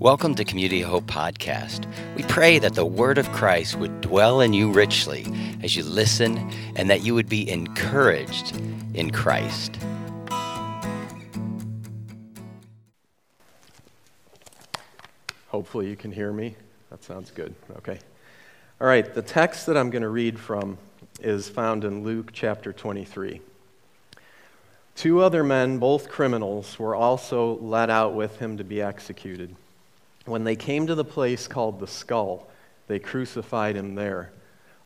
Welcome to Community Hope Podcast. We pray that the Word of Christ would dwell in you richly as you listen and that you would be encouraged in Christ. Hopefully, you can hear me. That sounds good. Okay. All right, the text that I'm going to read from is found in Luke chapter 23. Two other men, both criminals, were also led out with him to be executed. When they came to the place called the skull, they crucified him there,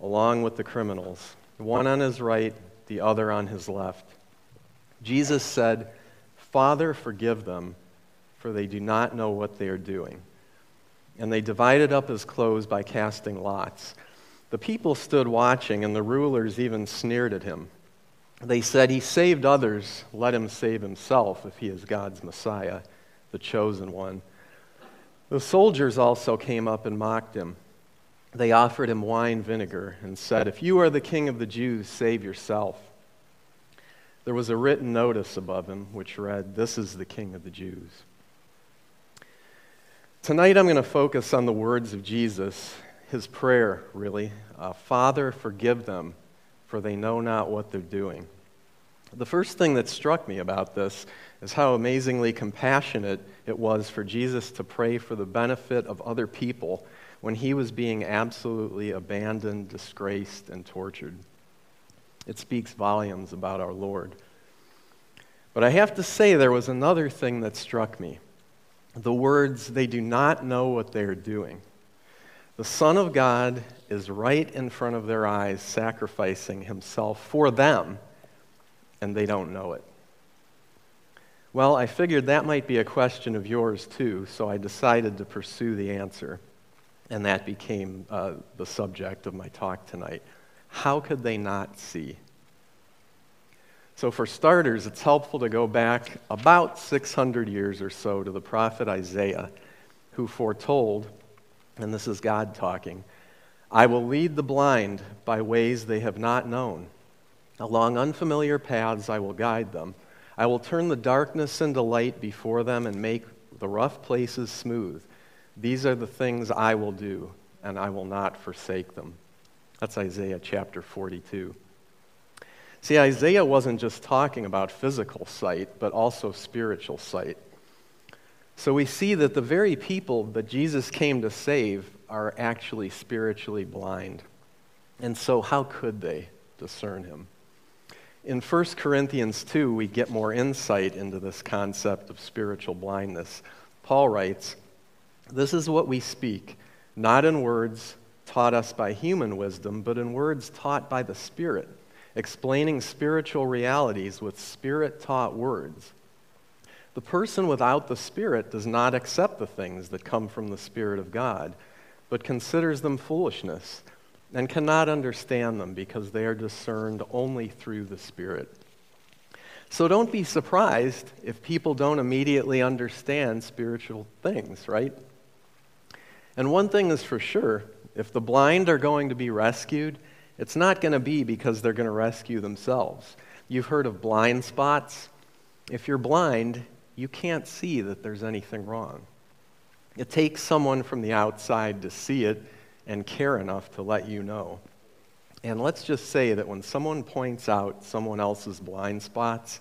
along with the criminals, one on his right, the other on his left. Jesus said, Father, forgive them, for they do not know what they are doing. And they divided up his clothes by casting lots. The people stood watching, and the rulers even sneered at him. They said, He saved others, let him save himself if he is God's Messiah, the chosen one. The soldiers also came up and mocked him. They offered him wine vinegar and said, If you are the king of the Jews, save yourself. There was a written notice above him which read, This is the king of the Jews. Tonight I'm going to focus on the words of Jesus, his prayer, really. Uh, Father, forgive them, for they know not what they're doing. The first thing that struck me about this is how amazingly compassionate it was for Jesus to pray for the benefit of other people when he was being absolutely abandoned, disgraced, and tortured. It speaks volumes about our Lord. But I have to say, there was another thing that struck me the words, they do not know what they are doing. The Son of God is right in front of their eyes, sacrificing himself for them and they don't know it? Well, I figured that might be a question of yours too, so I decided to pursue the answer. And that became uh, the subject of my talk tonight. How could they not see? So, for starters, it's helpful to go back about 600 years or so to the prophet Isaiah, who foretold, and this is God talking, I will lead the blind by ways they have not known Along unfamiliar paths I will guide them. I will turn the darkness into light before them and make the rough places smooth. These are the things I will do, and I will not forsake them. That's Isaiah chapter 42. See, Isaiah wasn't just talking about physical sight, but also spiritual sight. So we see that the very people that Jesus came to save are actually spiritually blind. And so, how could they discern him? In 1 Corinthians 2, we get more insight into this concept of spiritual blindness. Paul writes, This is what we speak, not in words taught us by human wisdom, but in words taught by the Spirit, explaining spiritual realities with Spirit taught words. The person without the Spirit does not accept the things that come from the Spirit of God, but considers them foolishness and cannot understand them because they are discerned only through the Spirit. So don't be surprised if people don't immediately understand spiritual things, right? And one thing is for sure if the blind are going to be rescued, it's not going to be because they're going to rescue themselves. You've heard of blind spots. If you're blind, you can't see that there's anything wrong. It takes someone from the outside to see it and care enough to let you know. And let's just say that when someone points out someone else's blind spots,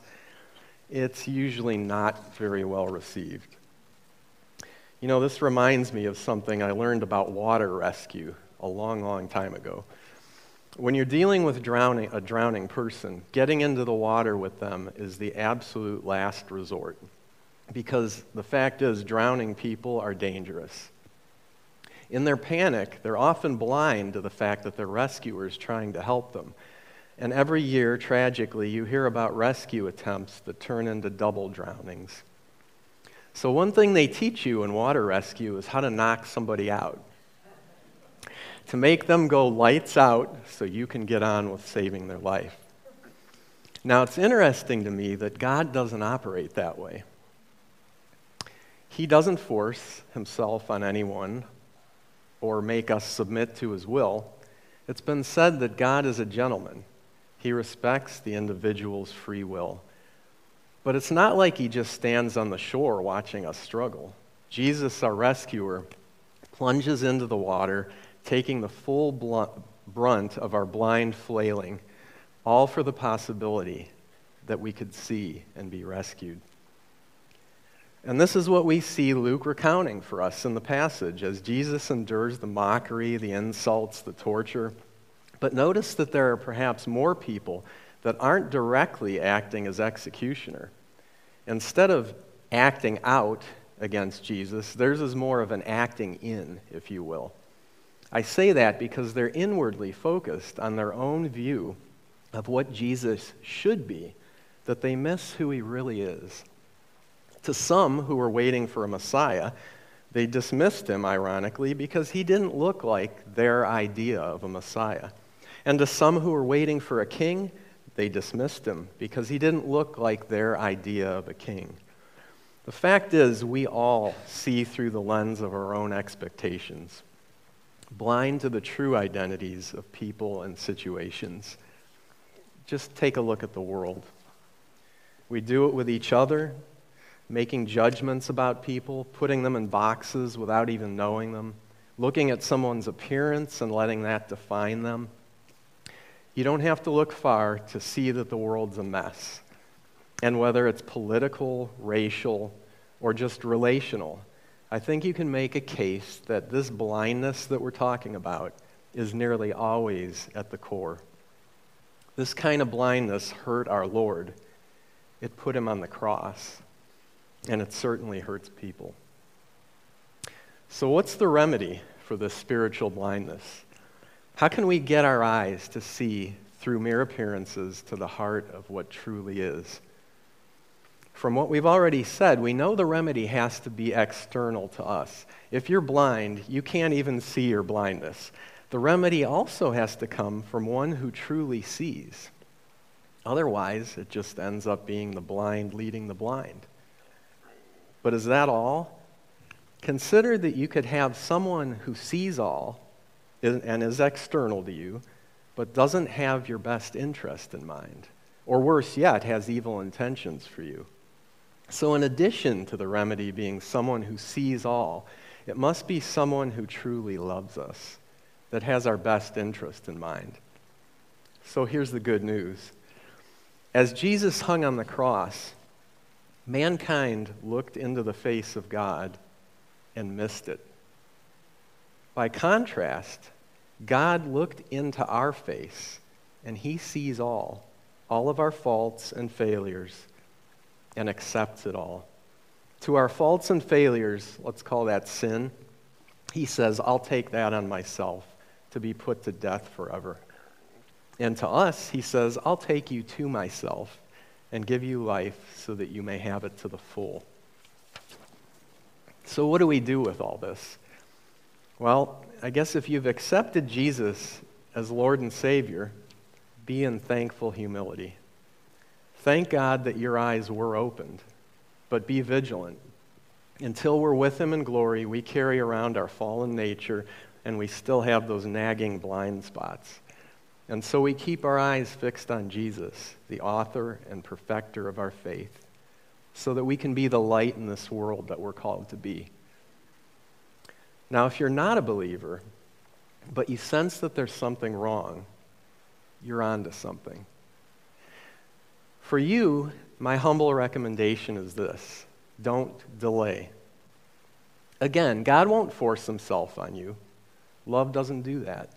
it's usually not very well received. You know, this reminds me of something I learned about water rescue a long, long time ago. When you're dealing with drowning, a drowning person, getting into the water with them is the absolute last resort. Because the fact is, drowning people are dangerous. In their panic, they're often blind to the fact that their rescuer is trying to help them. And every year, tragically, you hear about rescue attempts that turn into double drownings. So, one thing they teach you in water rescue is how to knock somebody out, to make them go lights out so you can get on with saving their life. Now, it's interesting to me that God doesn't operate that way. He doesn't force himself on anyone or make us submit to his will, it's been said that God is a gentleman. He respects the individual's free will. But it's not like he just stands on the shore watching us struggle. Jesus, our rescuer, plunges into the water, taking the full brunt of our blind flailing, all for the possibility that we could see and be rescued. And this is what we see Luke recounting for us in the passage as Jesus endures the mockery, the insults, the torture. But notice that there are perhaps more people that aren't directly acting as executioner. Instead of acting out against Jesus, theirs is more of an acting in, if you will. I say that because they're inwardly focused on their own view of what Jesus should be, that they miss who he really is. To some who were waiting for a Messiah, they dismissed him, ironically, because he didn't look like their idea of a Messiah. And to some who were waiting for a king, they dismissed him because he didn't look like their idea of a king. The fact is, we all see through the lens of our own expectations, blind to the true identities of people and situations. Just take a look at the world. We do it with each other, making judgments about people, putting them in boxes without even knowing them, looking at someone's appearance and letting that define them. You don't have to look far to see that the world's a mess. And whether it's political, racial, or just relational, I think you can make a case that this blindness that we're talking about is nearly always at the core. This kind of blindness hurt our Lord. It put him on the cross and it certainly hurts people. So, what's the remedy for this spiritual blindness? How can we get our eyes to see through mere appearances to the heart of what truly is? From what we've already said, we know the remedy has to be external to us. If you're blind, you can't even see your blindness. The remedy also has to come from one who truly sees. Otherwise, it just ends up being the blind leading the blind. But is that all? Consider that you could have someone who sees all and is external to you, but doesn't have your best interest in mind. Or worse yet, has evil intentions for you. So, in addition to the remedy being someone who sees all, it must be someone who truly loves us, that has our best interest in mind. So, here's the good news. As Jesus hung on the cross, mankind looked into the face of God and missed it. By contrast, God looked into our face and he sees all, all of our faults and failures, and accepts it all. To our faults and failures, let's call that sin, he says, I'll take that on myself to be put to death forever. And to us, he says, I'll take you to myself and give you life so that you may have it to the full. So, what do we do with all this? Well, I guess if you've accepted Jesus as Lord and Savior, be in thankful humility. Thank God that your eyes were opened, but be vigilant. Until we're with Him in glory, we carry around our fallen nature and we still have those nagging blind spots. And so we keep our eyes fixed on Jesus, the author and perfecter of our faith, so that we can be the light in this world that we're called to be. Now, if you're not a believer, but you sense that there's something wrong, you're on to something. For you, my humble recommendation is this don't delay. Again, God won't force himself on you. Love doesn't do that.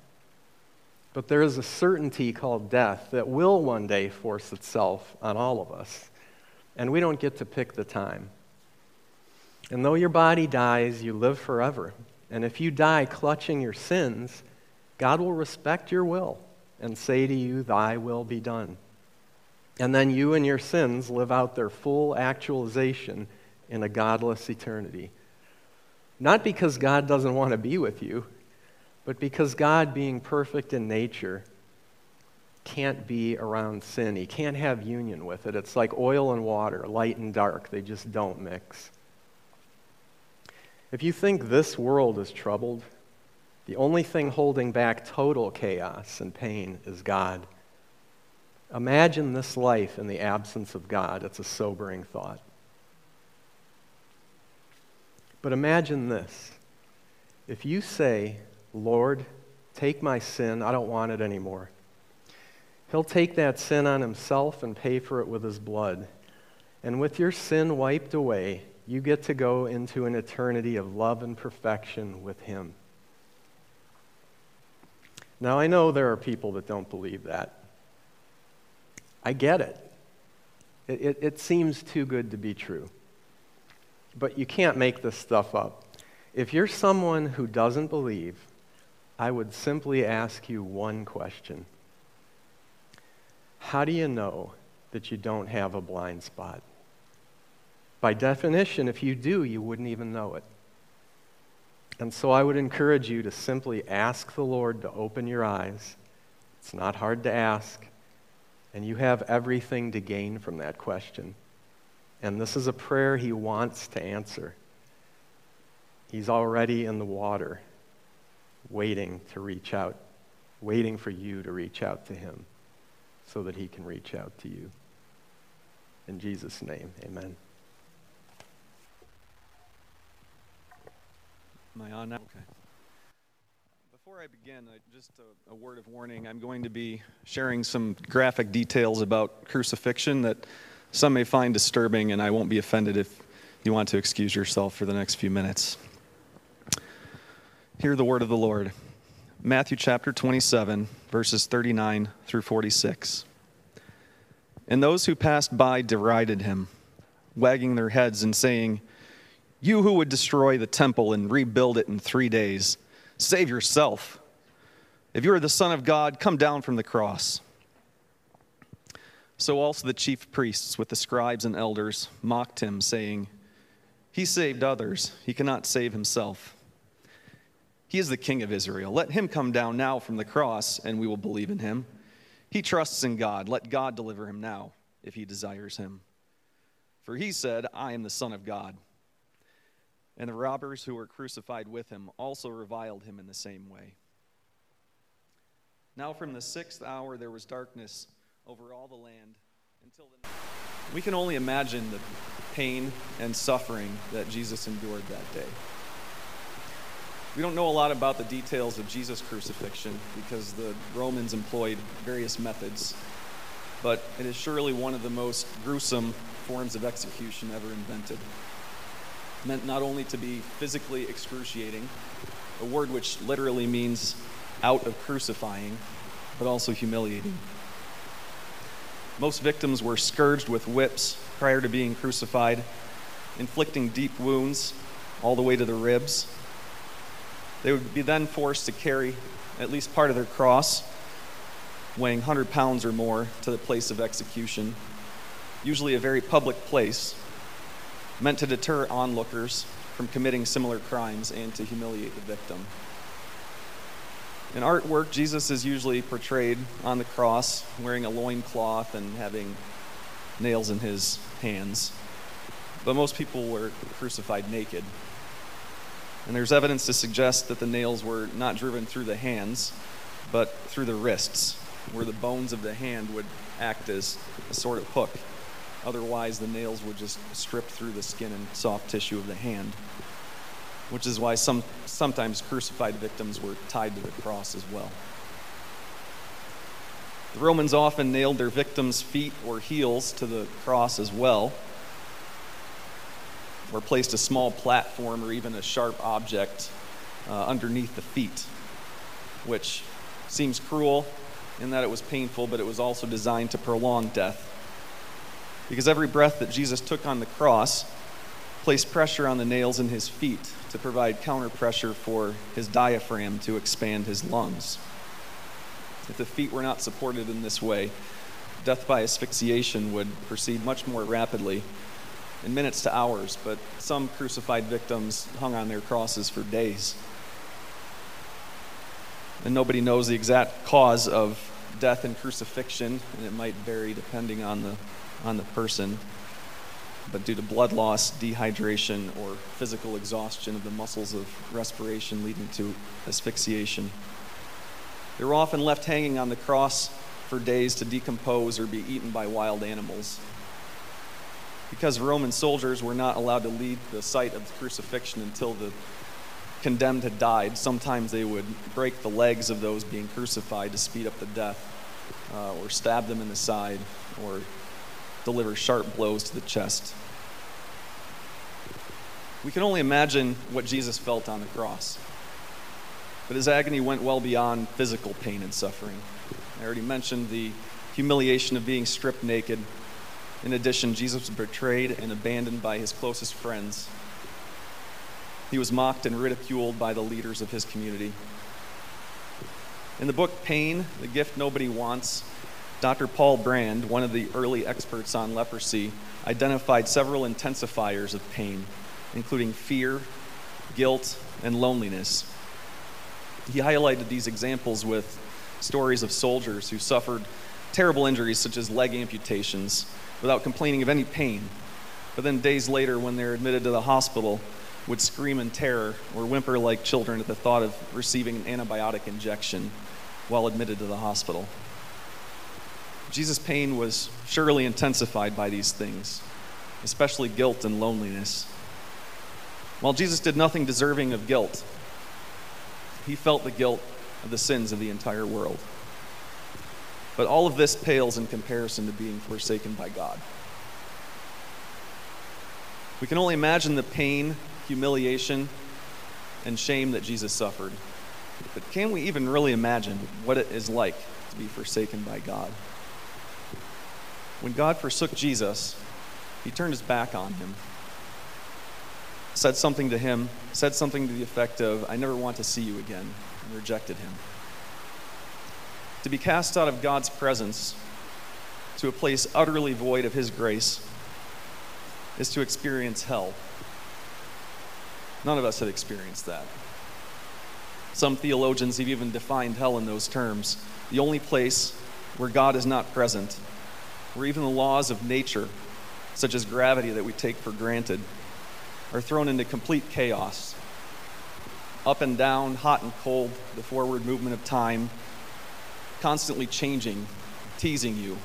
But there is a certainty called death that will one day force itself on all of us. And we don't get to pick the time. And though your body dies, you live forever. And if you die clutching your sins, God will respect your will and say to you, Thy will be done. And then you and your sins live out their full actualization in a godless eternity. Not because God doesn't want to be with you, but because God, being perfect in nature, can't be around sin. He can't have union with it. It's like oil and water, light and dark. They just don't mix. If you think this world is troubled, the only thing holding back total chaos and pain is God. Imagine this life in the absence of God. It's a sobering thought. But imagine this if you say, Lord, take my sin, I don't want it anymore. He'll take that sin on himself and pay for it with his blood. And with your sin wiped away, you get to go into an eternity of love and perfection with him. Now, I know there are people that don't believe that. I get it. It, it, it seems too good to be true. But you can't make this stuff up. If you're someone who doesn't believe, I would simply ask you one question How do you know that you don't have a blind spot? By definition, if you do, you wouldn't even know it. And so I would encourage you to simply ask the Lord to open your eyes. It's not hard to ask. And you have everything to gain from that question. And this is a prayer he wants to answer. He's already in the water, waiting to reach out, waiting for you to reach out to him so that he can reach out to you. In Jesus' name, amen. Am I on now? Okay. Before I begin, just a, a, word of warning. I'm going to be sharing some graphic details about crucifixion that some may find disturbing, and I won't be offended if you want to excuse yourself for the next few minutes. Hear the word of the Lord. Matthew chapter 27, verses 39 through 46. And those who passed by derided him, wagging their heads and saying, You who would destroy the temple and rebuild it in three days, Save yourself. If you are the Son of God, come down from the cross. So also the chief priests with the scribes and elders mocked him, saying, He saved others, he cannot save himself. He is the King of Israel. Let him come down now from the cross, and we will believe in him. He trusts in God. Let God deliver him now, if he desires him. For he said, I am the Son of God. And the robbers who were crucified with him also reviled him in the same way. Now, from the sixth hour, there was darkness over all the land until the. We can only imagine the pain and suffering that Jesus endured that day. We don't know a lot about the details of Jesus' crucifixion because the Romans employed various methods, but it is surely one of the most gruesome forms of execution ever invented meant not only to be physically excruciating, a word which literally means out of crucifying, but also humiliating. Most victims were scourged with whips prior to being crucified, inflicting deep wounds all the way to the ribs. They would be then forced to carry at least part of their cross, weighing 100 pounds or more, to the place of execution, usually a very public place meant to deter onlookers from committing similar crimes and to humiliate the victim. In artwork, Jesus is usually portrayed on the cross wearing a loincloth and having nails in his hands. But most people were crucified naked. And there's evidence to suggest that the nails were not driven through the hands, but through the wrists, where the bones of the hand would act as a sort of hook Otherwise, the nails would just strip through the skin and soft tissue of the hand, which is why some, sometimes crucified victims were tied to the cross as well. The Romans often nailed their victims' feet or heels to the cross as well, or placed a small platform or even a sharp object uh, underneath the feet, which seems cruel in that it was painful, but it was also designed to prolong death because every breath that Jesus took on the cross placed pressure on the nails in his feet to provide counter pressure for his diaphragm to expand his lungs. If the feet were not supported in this way, death by asphyxiation would proceed much more rapidly, in minutes to hours, but some crucified victims hung on their crosses for days. And nobody knows the exact cause of death and crucifixion, and it might vary depending on the on the person, but due to blood loss, dehydration, or physical exhaustion of the muscles of respiration leading to asphyxiation. They were often left hanging on the cross for days to decompose or be eaten by wild animals. Because Roman soldiers were not allowed to leave the site of the crucifixion until the condemned had died, sometimes they would break the legs of those being crucified to speed up the death, uh, or stab them in the side, or deliver sharp blows to the chest. We can only imagine what Jesus felt on the cross. But his agony went well beyond physical pain and suffering. I already mentioned the humiliation of being stripped naked. In addition, Jesus was betrayed and abandoned by his closest friends he was mocked and ridiculed by the leaders of his community. In the book Pain, The Gift Nobody Wants, Dr. Paul Brand, one of the early experts on leprosy, identified several intensifiers of pain, including fear, guilt, and loneliness. He highlighted these examples with stories of soldiers who suffered terrible injuries such as leg amputations without complaining of any pain. But then days later, when they're admitted to the hospital, would scream in terror or whimper like children at the thought of receiving an antibiotic injection while admitted to the hospital. Jesus' pain was surely intensified by these things, especially guilt and loneliness. While Jesus did nothing deserving of guilt, he felt the guilt of the sins of the entire world. But all of this pales in comparison to being forsaken by God. We can only imagine the pain humiliation, and shame that Jesus suffered. But can we even really imagine what it is like to be forsaken by God? When God forsook Jesus, he turned his back on him, said something to him, said something to the effect of, I never want to see you again, and rejected him. To be cast out of God's presence to a place utterly void of his grace is to experience hell None of us had experienced that. Some theologians have even defined hell in those terms the only place where God is not present, where even the laws of nature, such as gravity that we take for granted, are thrown into complete chaos. Up and down, hot and cold, the forward movement of time, constantly changing, teasing you.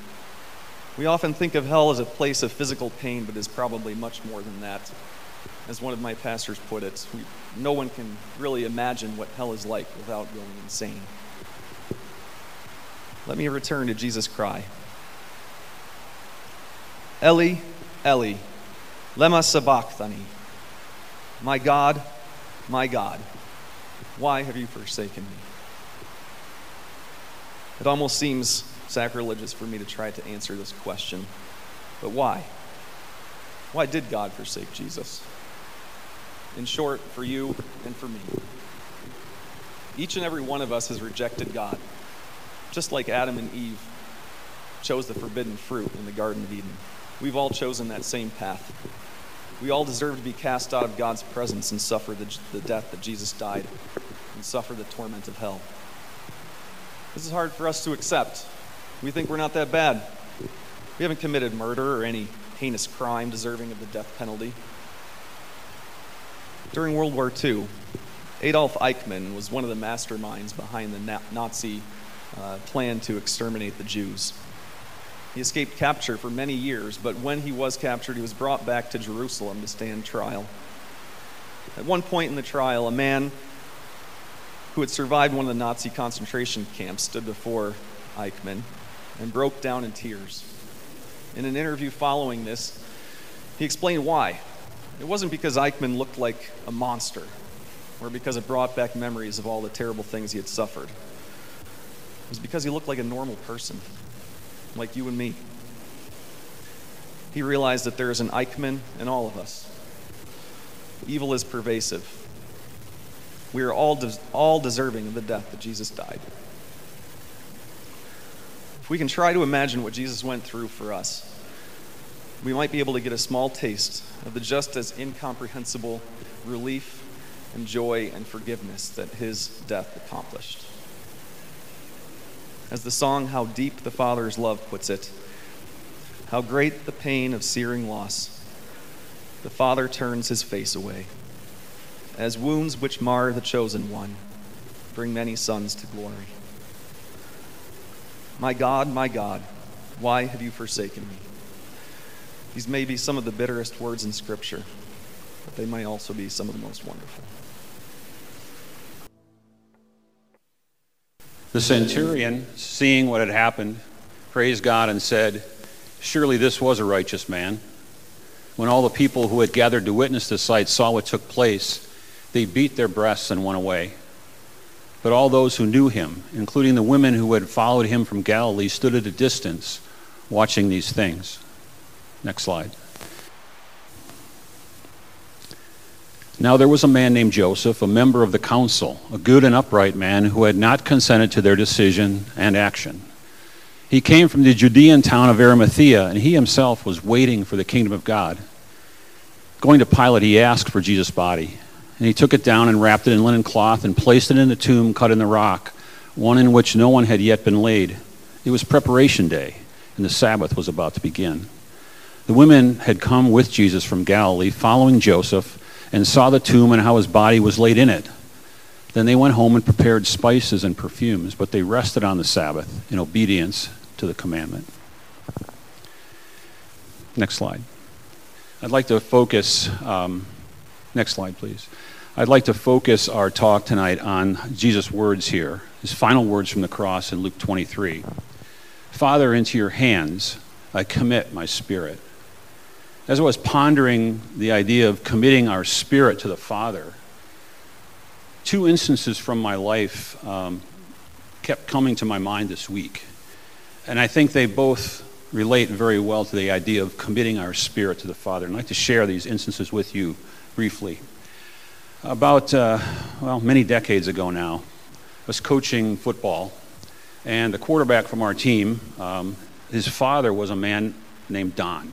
We often think of hell as a place of physical pain, but is probably much more than that as one of my pastors put it, we, no one can really imagine what hell is like without going insane. Let me return to Jesus' cry Eli, Eli, lema sabachthani. My God, my God, why have you forsaken me? It almost seems sacrilegious for me to try to answer this question, but why? Why did God forsake Jesus? in short, for you and for me. Each and every one of us has rejected God, just like Adam and Eve chose the forbidden fruit in the Garden of Eden. We've all chosen that same path. We all deserve to be cast out of God's presence and suffer the, the death that Jesus died and suffer the torment of hell. This is hard for us to accept. We think we're not that bad. We haven't committed murder or any heinous crime deserving of the death penalty. During World War II, Adolf Eichmann was one of the masterminds behind the Nazi uh, plan to exterminate the Jews. He escaped capture for many years, but when he was captured, he was brought back to Jerusalem to stand trial. At one point in the trial, a man who had survived one of the Nazi concentration camps stood before Eichmann and broke down in tears. In an interview following this, he explained why. It wasn't because Eichmann looked like a monster or because it brought back memories of all the terrible things he had suffered. It was because he looked like a normal person, like you and me. He realized that there is an Eichmann in all of us. Evil is pervasive. We are all, des- all deserving of the death that Jesus died. If we can try to imagine what Jesus went through for us, we might be able to get a small taste of the just as incomprehensible relief and joy and forgiveness that his death accomplished. As the song How Deep the Father's Love puts it, how great the pain of searing loss, the Father turns his face away, as wounds which mar the chosen one bring many sons to glory. My God, my God, why have you forsaken me? These may be some of the bitterest words in Scripture, but they may also be some of the most wonderful. The centurion, seeing what had happened, praised God and said, Surely this was a righteous man. When all the people who had gathered to witness the sight saw what took place, they beat their breasts and went away. But all those who knew him, including the women who had followed him from Galilee, stood at a distance watching these things. Next slide. Now there was a man named Joseph, a member of the council, a good and upright man who had not consented to their decision and action. He came from the Judean town of Arimathea, and he himself was waiting for the kingdom of God. Going to Pilate, he asked for Jesus' body. And he took it down and wrapped it in linen cloth and placed it in a tomb cut in the rock, one in which no one had yet been laid. It was preparation day, and the Sabbath was about to begin. The women had come with Jesus from Galilee, following Joseph, and saw the tomb and how his body was laid in it. Then they went home and prepared spices and perfumes, but they rested on the Sabbath in obedience to the commandment. Next slide. I'd like to focus, um, next slide, please. I'd like to focus our talk tonight on Jesus' words here, his final words from the cross in Luke 23. Father, into your hands I commit my spirit. As I was pondering the idea of committing our spirit to the Father, two instances from my life um, kept coming to my mind this week. And I think they both relate very well to the idea of committing our spirit to the Father. I'd like to share these instances with you briefly. About, uh, well, many decades ago now, I was coaching football, and the quarterback from our team, um, his father was a man named Don.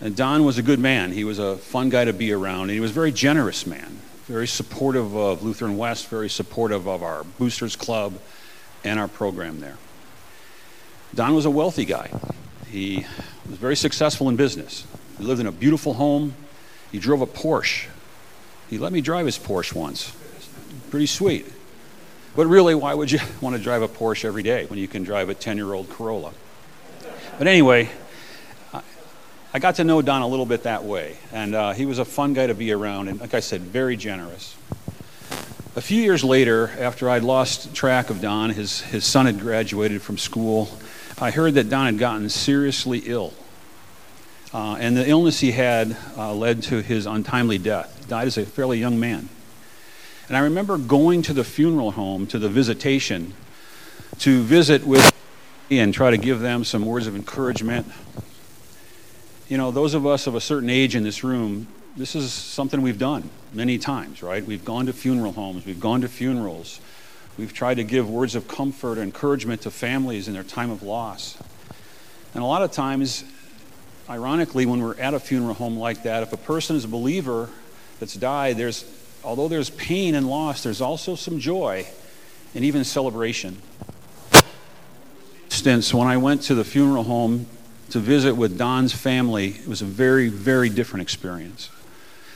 And Don was a good man. He was a fun guy to be around, and he was a very generous man, very supportive of Lutheran West, very supportive of our Boosters Club and our program there. Don was a wealthy guy. He was very successful in business. He lived in a beautiful home. He drove a Porsche. He let me drive his Porsche once. Pretty sweet. But really, why would you want to drive a Porsche every day when you can drive a 10 year old Corolla? But anyway, I got to know Don a little bit that way. And uh, he was a fun guy to be around, and like I said, very generous. A few years later, after I'd lost track of Don, his, his son had graduated from school, I heard that Don had gotten seriously ill. Uh, and the illness he had uh, led to his untimely death. He died as a fairly young man. And I remember going to the funeral home, to the visitation, to visit with and try to give them some words of encouragement. You know, those of us of a certain age in this room, this is something we've done many times, right? We've gone to funeral homes, we've gone to funerals, we've tried to give words of comfort or encouragement to families in their time of loss. And a lot of times, ironically, when we're at a funeral home like that, if a person is a believer that's died, there's, although there's pain and loss, there's also some joy and even celebration. Instance, when I went to the funeral home to visit with Don's family, it was a very, very different experience.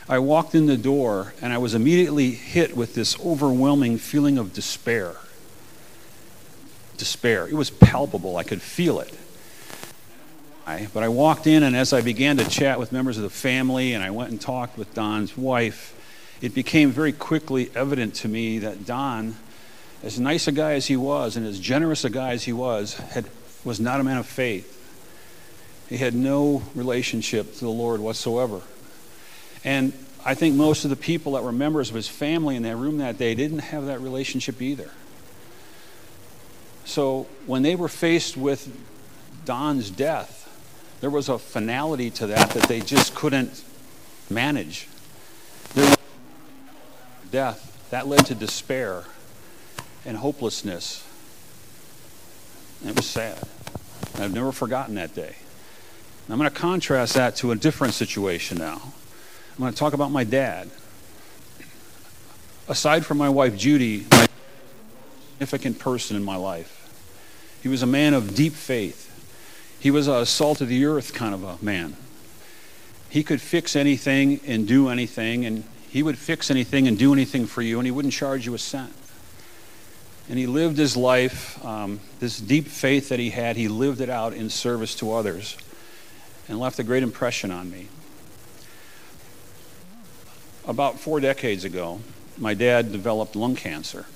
I walked in the door and I was immediately hit with this overwhelming feeling of despair. Despair. It was palpable. I could feel it. But I walked in, and as I began to chat with members of the family, and I went and talked with Don's wife, it became very quickly evident to me that Don, as nice a guy as he was, and as generous a guy as he was, had, was not a man of faith. He had no relationship to the Lord whatsoever. And I think most of the people that were members of his family in that room that day didn't have that relationship either. So when they were faced with Don's death, there was a finality to that that they just couldn't manage. There was death. That led to despair and hopelessness. And it was sad. I've never forgotten that day. I'm going to contrast that to a different situation now. I'm going to talk about my dad. Aside from my wife Judy, my significant person in my life. He was a man of deep faith. He was a salt of the earth kind of a man. He could fix anything and do anything, and he would fix anything and do anything for you, and he wouldn't charge you a cent. And he lived his life, um, this deep faith that he had, he lived it out in service to others. and left a great impression on me. About four decades ago, my dad developed lung cancer.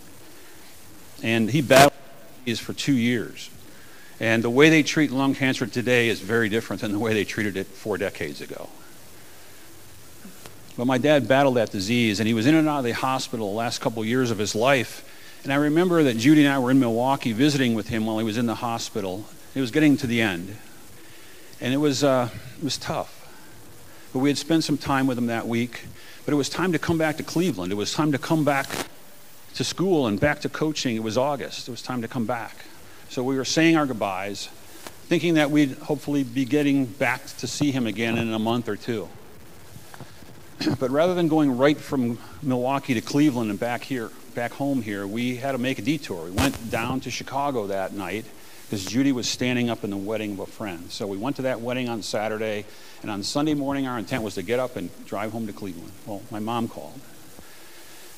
And he battled for two years. And the way they treat lung cancer today is very different than the way they treated it four decades ago. But my dad battled that disease, and he was in and out of the hospital the last couple of years of his life. And I remember that Judy and I were in Milwaukee visiting with him while he was in the hospital. It was getting to the end. And it was, uh, it was tough. But we had spent some time with him that week. But it was time to come back to Cleveland. It was time to come back to school and back to coaching. It was August. It was time to come back. So we were saying our goodbyes, thinking that we'd hopefully be getting back to see him again in a month or two. but rather than going right from Milwaukee to Cleveland and back here, back home here, we had to make a detour. We went down to Chicago that night because Judy was standing up in the wedding of a friend. So we went to that wedding on Saturday, and on Sunday morning, our intent was to get up and drive home to Cleveland. Well, my mom called,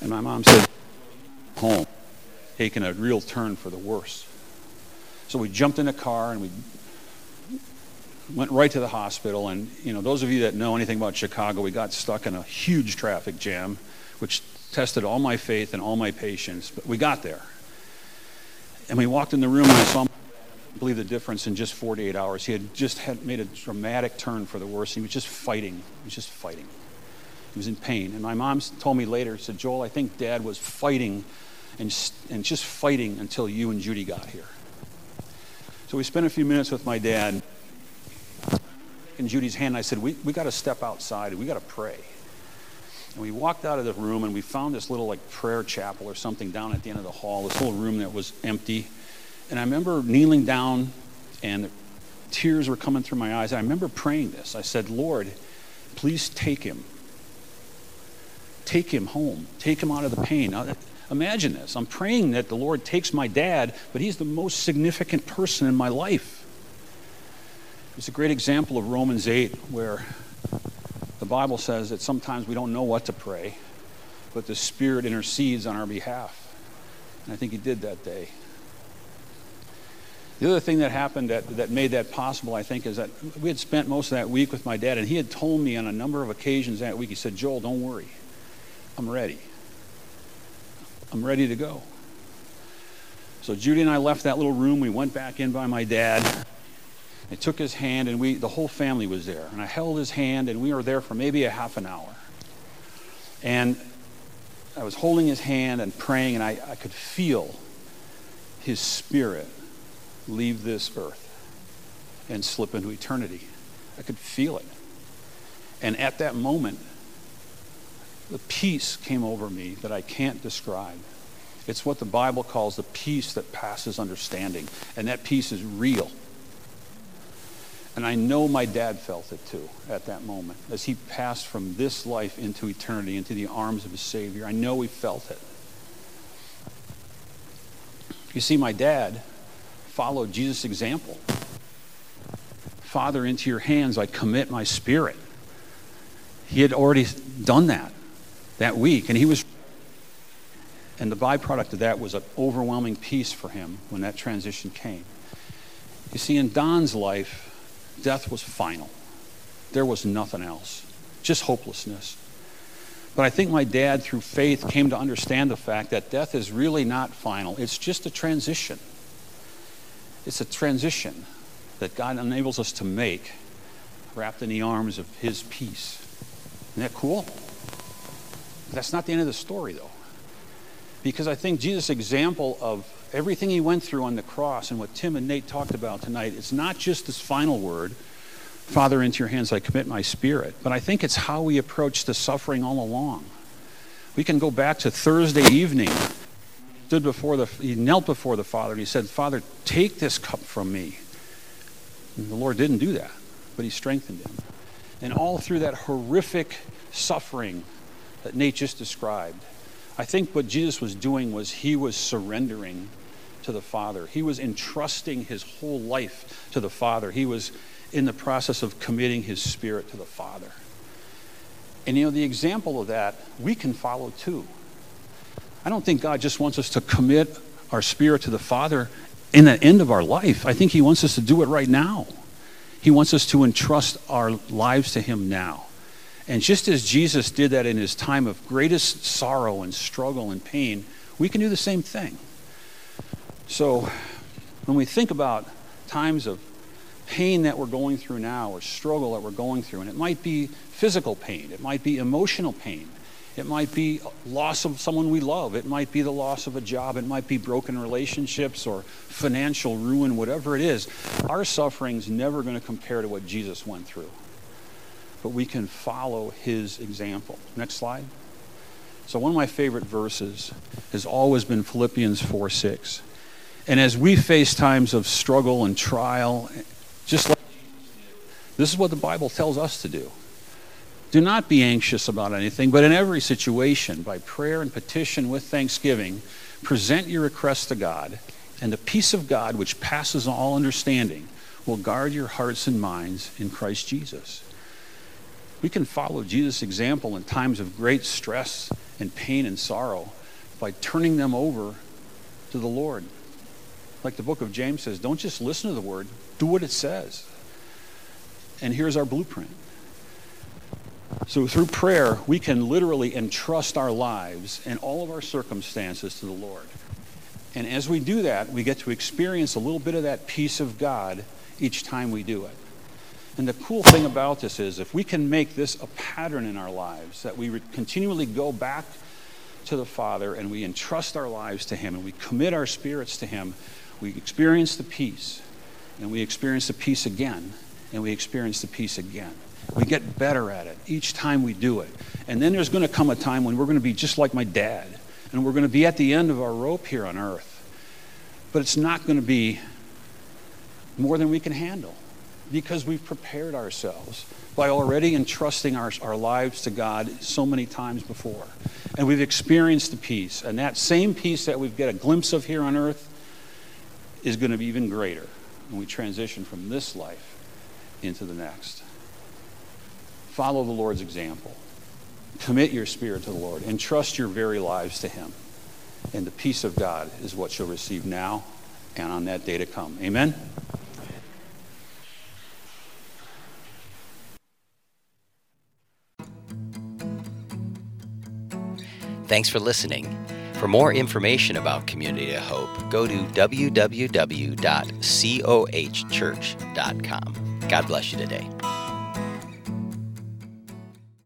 and my mom said, home, taking a real turn for the worse. So we jumped in a car and we went right to the hospital. And, you know, those of you that know anything about Chicago, we got stuck in a huge traffic jam, which tested all my faith and all my patience. But we got there. And we walked in the room and I saw believe the difference in just 48 hours. He had just had made a dramatic turn for the worse. He was just fighting. He was just fighting. He was in pain. And my mom told me later, said, Joel, I think dad was fighting and, and just fighting until you and Judy got here. So we spent a few minutes with my dad in Judy's hand. I said, we, we got to step outside. We got to pray. And we walked out of the room and we found this little like prayer chapel or something down at the end of the hall, this little room that was empty. And I remember kneeling down and tears were coming through my eyes. I remember praying this. I said, Lord, please take him. Take him home. Take him out of the pain. Imagine this. I'm praying that the Lord takes my dad, but he's the most significant person in my life. It's a great example of Romans 8, where the Bible says that sometimes we don't know what to pray, but the Spirit intercedes on our behalf. And I think he did that day. The other thing that happened that, that made that possible, I think, is that we had spent most of that week with my dad, and he had told me on a number of occasions that week, he said, Joel, don't worry. I'm ready. I'm ready to go. So Judy and I left that little room. We went back in by my dad. I took his hand, and we, the whole family was there. And I held his hand, and we were there for maybe a half an hour. And I was holding his hand and praying, and I, I could feel his spirit leave this earth and slip into eternity. I could feel it. And at that moment, the peace came over me that I can't describe. It's what the Bible calls the peace that passes understanding. And that peace is real. And I know my dad felt it too at that moment as he passed from this life into eternity, into the arms of his Savior. I know he felt it. You see, my dad followed Jesus' example. Father, into your hands I commit my spirit. He had already done that that week, and he was. And the byproduct of that was an overwhelming peace for him when that transition came. You see, in Don's life, death was final. There was nothing else, just hopelessness. But I think my dad, through faith, came to understand the fact that death is really not final, it's just a transition. It's a transition that God enables us to make wrapped in the arms of His peace. Isn't that cool? That's not the end of the story, though. Because I think Jesus' example of everything he went through on the cross and what Tim and Nate talked about tonight, it's not just this final word, Father, into your hands I commit my spirit, but I think it's how we approach the suffering all along. We can go back to Thursday evening stood before the, he knelt before the Father and he said, Father, take this cup from me. And the Lord didn't do that, but he strengthened him. And all through that horrific suffering that Nate just described, I think what Jesus was doing was he was surrendering to the Father. He was entrusting his whole life to the Father. He was in the process of committing his spirit to the Father. And you know, the example of that we can follow too. I don't think God just wants us to commit our spirit to the Father in the end of our life. I think He wants us to do it right now. He wants us to entrust our lives to Him now. And just as Jesus did that in his time of greatest sorrow and struggle and pain, we can do the same thing. So when we think about times of pain that we're going through now or struggle that we're going through, and it might be physical pain, it might be emotional pain, it might be loss of someone we love, it might be the loss of a job, it might be broken relationships or financial ruin, whatever it is, our suffering's never going to compare to what Jesus went through. But we can follow his example. Next slide. So, one of my favorite verses has always been Philippians 4 6. And as we face times of struggle and trial, just like this is what the Bible tells us to do. Do not be anxious about anything, but in every situation, by prayer and petition with thanksgiving, present your requests to God, and the peace of God, which passes all understanding, will guard your hearts and minds in Christ Jesus. We can follow Jesus' example in times of great stress and pain and sorrow by turning them over to the Lord. Like the book of James says, don't just listen to the word, do what it says. And here's our blueprint. So through prayer, we can literally entrust our lives and all of our circumstances to the Lord. And as we do that, we get to experience a little bit of that peace of God each time we do it. And the cool thing about this is if we can make this a pattern in our lives, that we continually go back to the Father and we entrust our lives to Him and we commit our spirits to Him, we experience the peace, and we experience the peace again, and we experience the peace again. We get better at it each time we do it. And then there's going to come a time when we're going to be just like my dad, and we're going to be at the end of our rope here on earth. But it's not going to be more than we can handle because we've prepared ourselves by already entrusting our, our lives to God so many times before. And we've experienced the peace. And that same peace that we've got a glimpse of here on earth is going to be even greater when we transition from this life into the next. Follow the Lord's example. Commit your spirit to the Lord. Entrust your very lives to Him. And the peace of God is what you'll receive now and on that day to come. Amen? Thanks for listening. For more information about Community of Hope, go to www.cohchurch.com. God bless you today.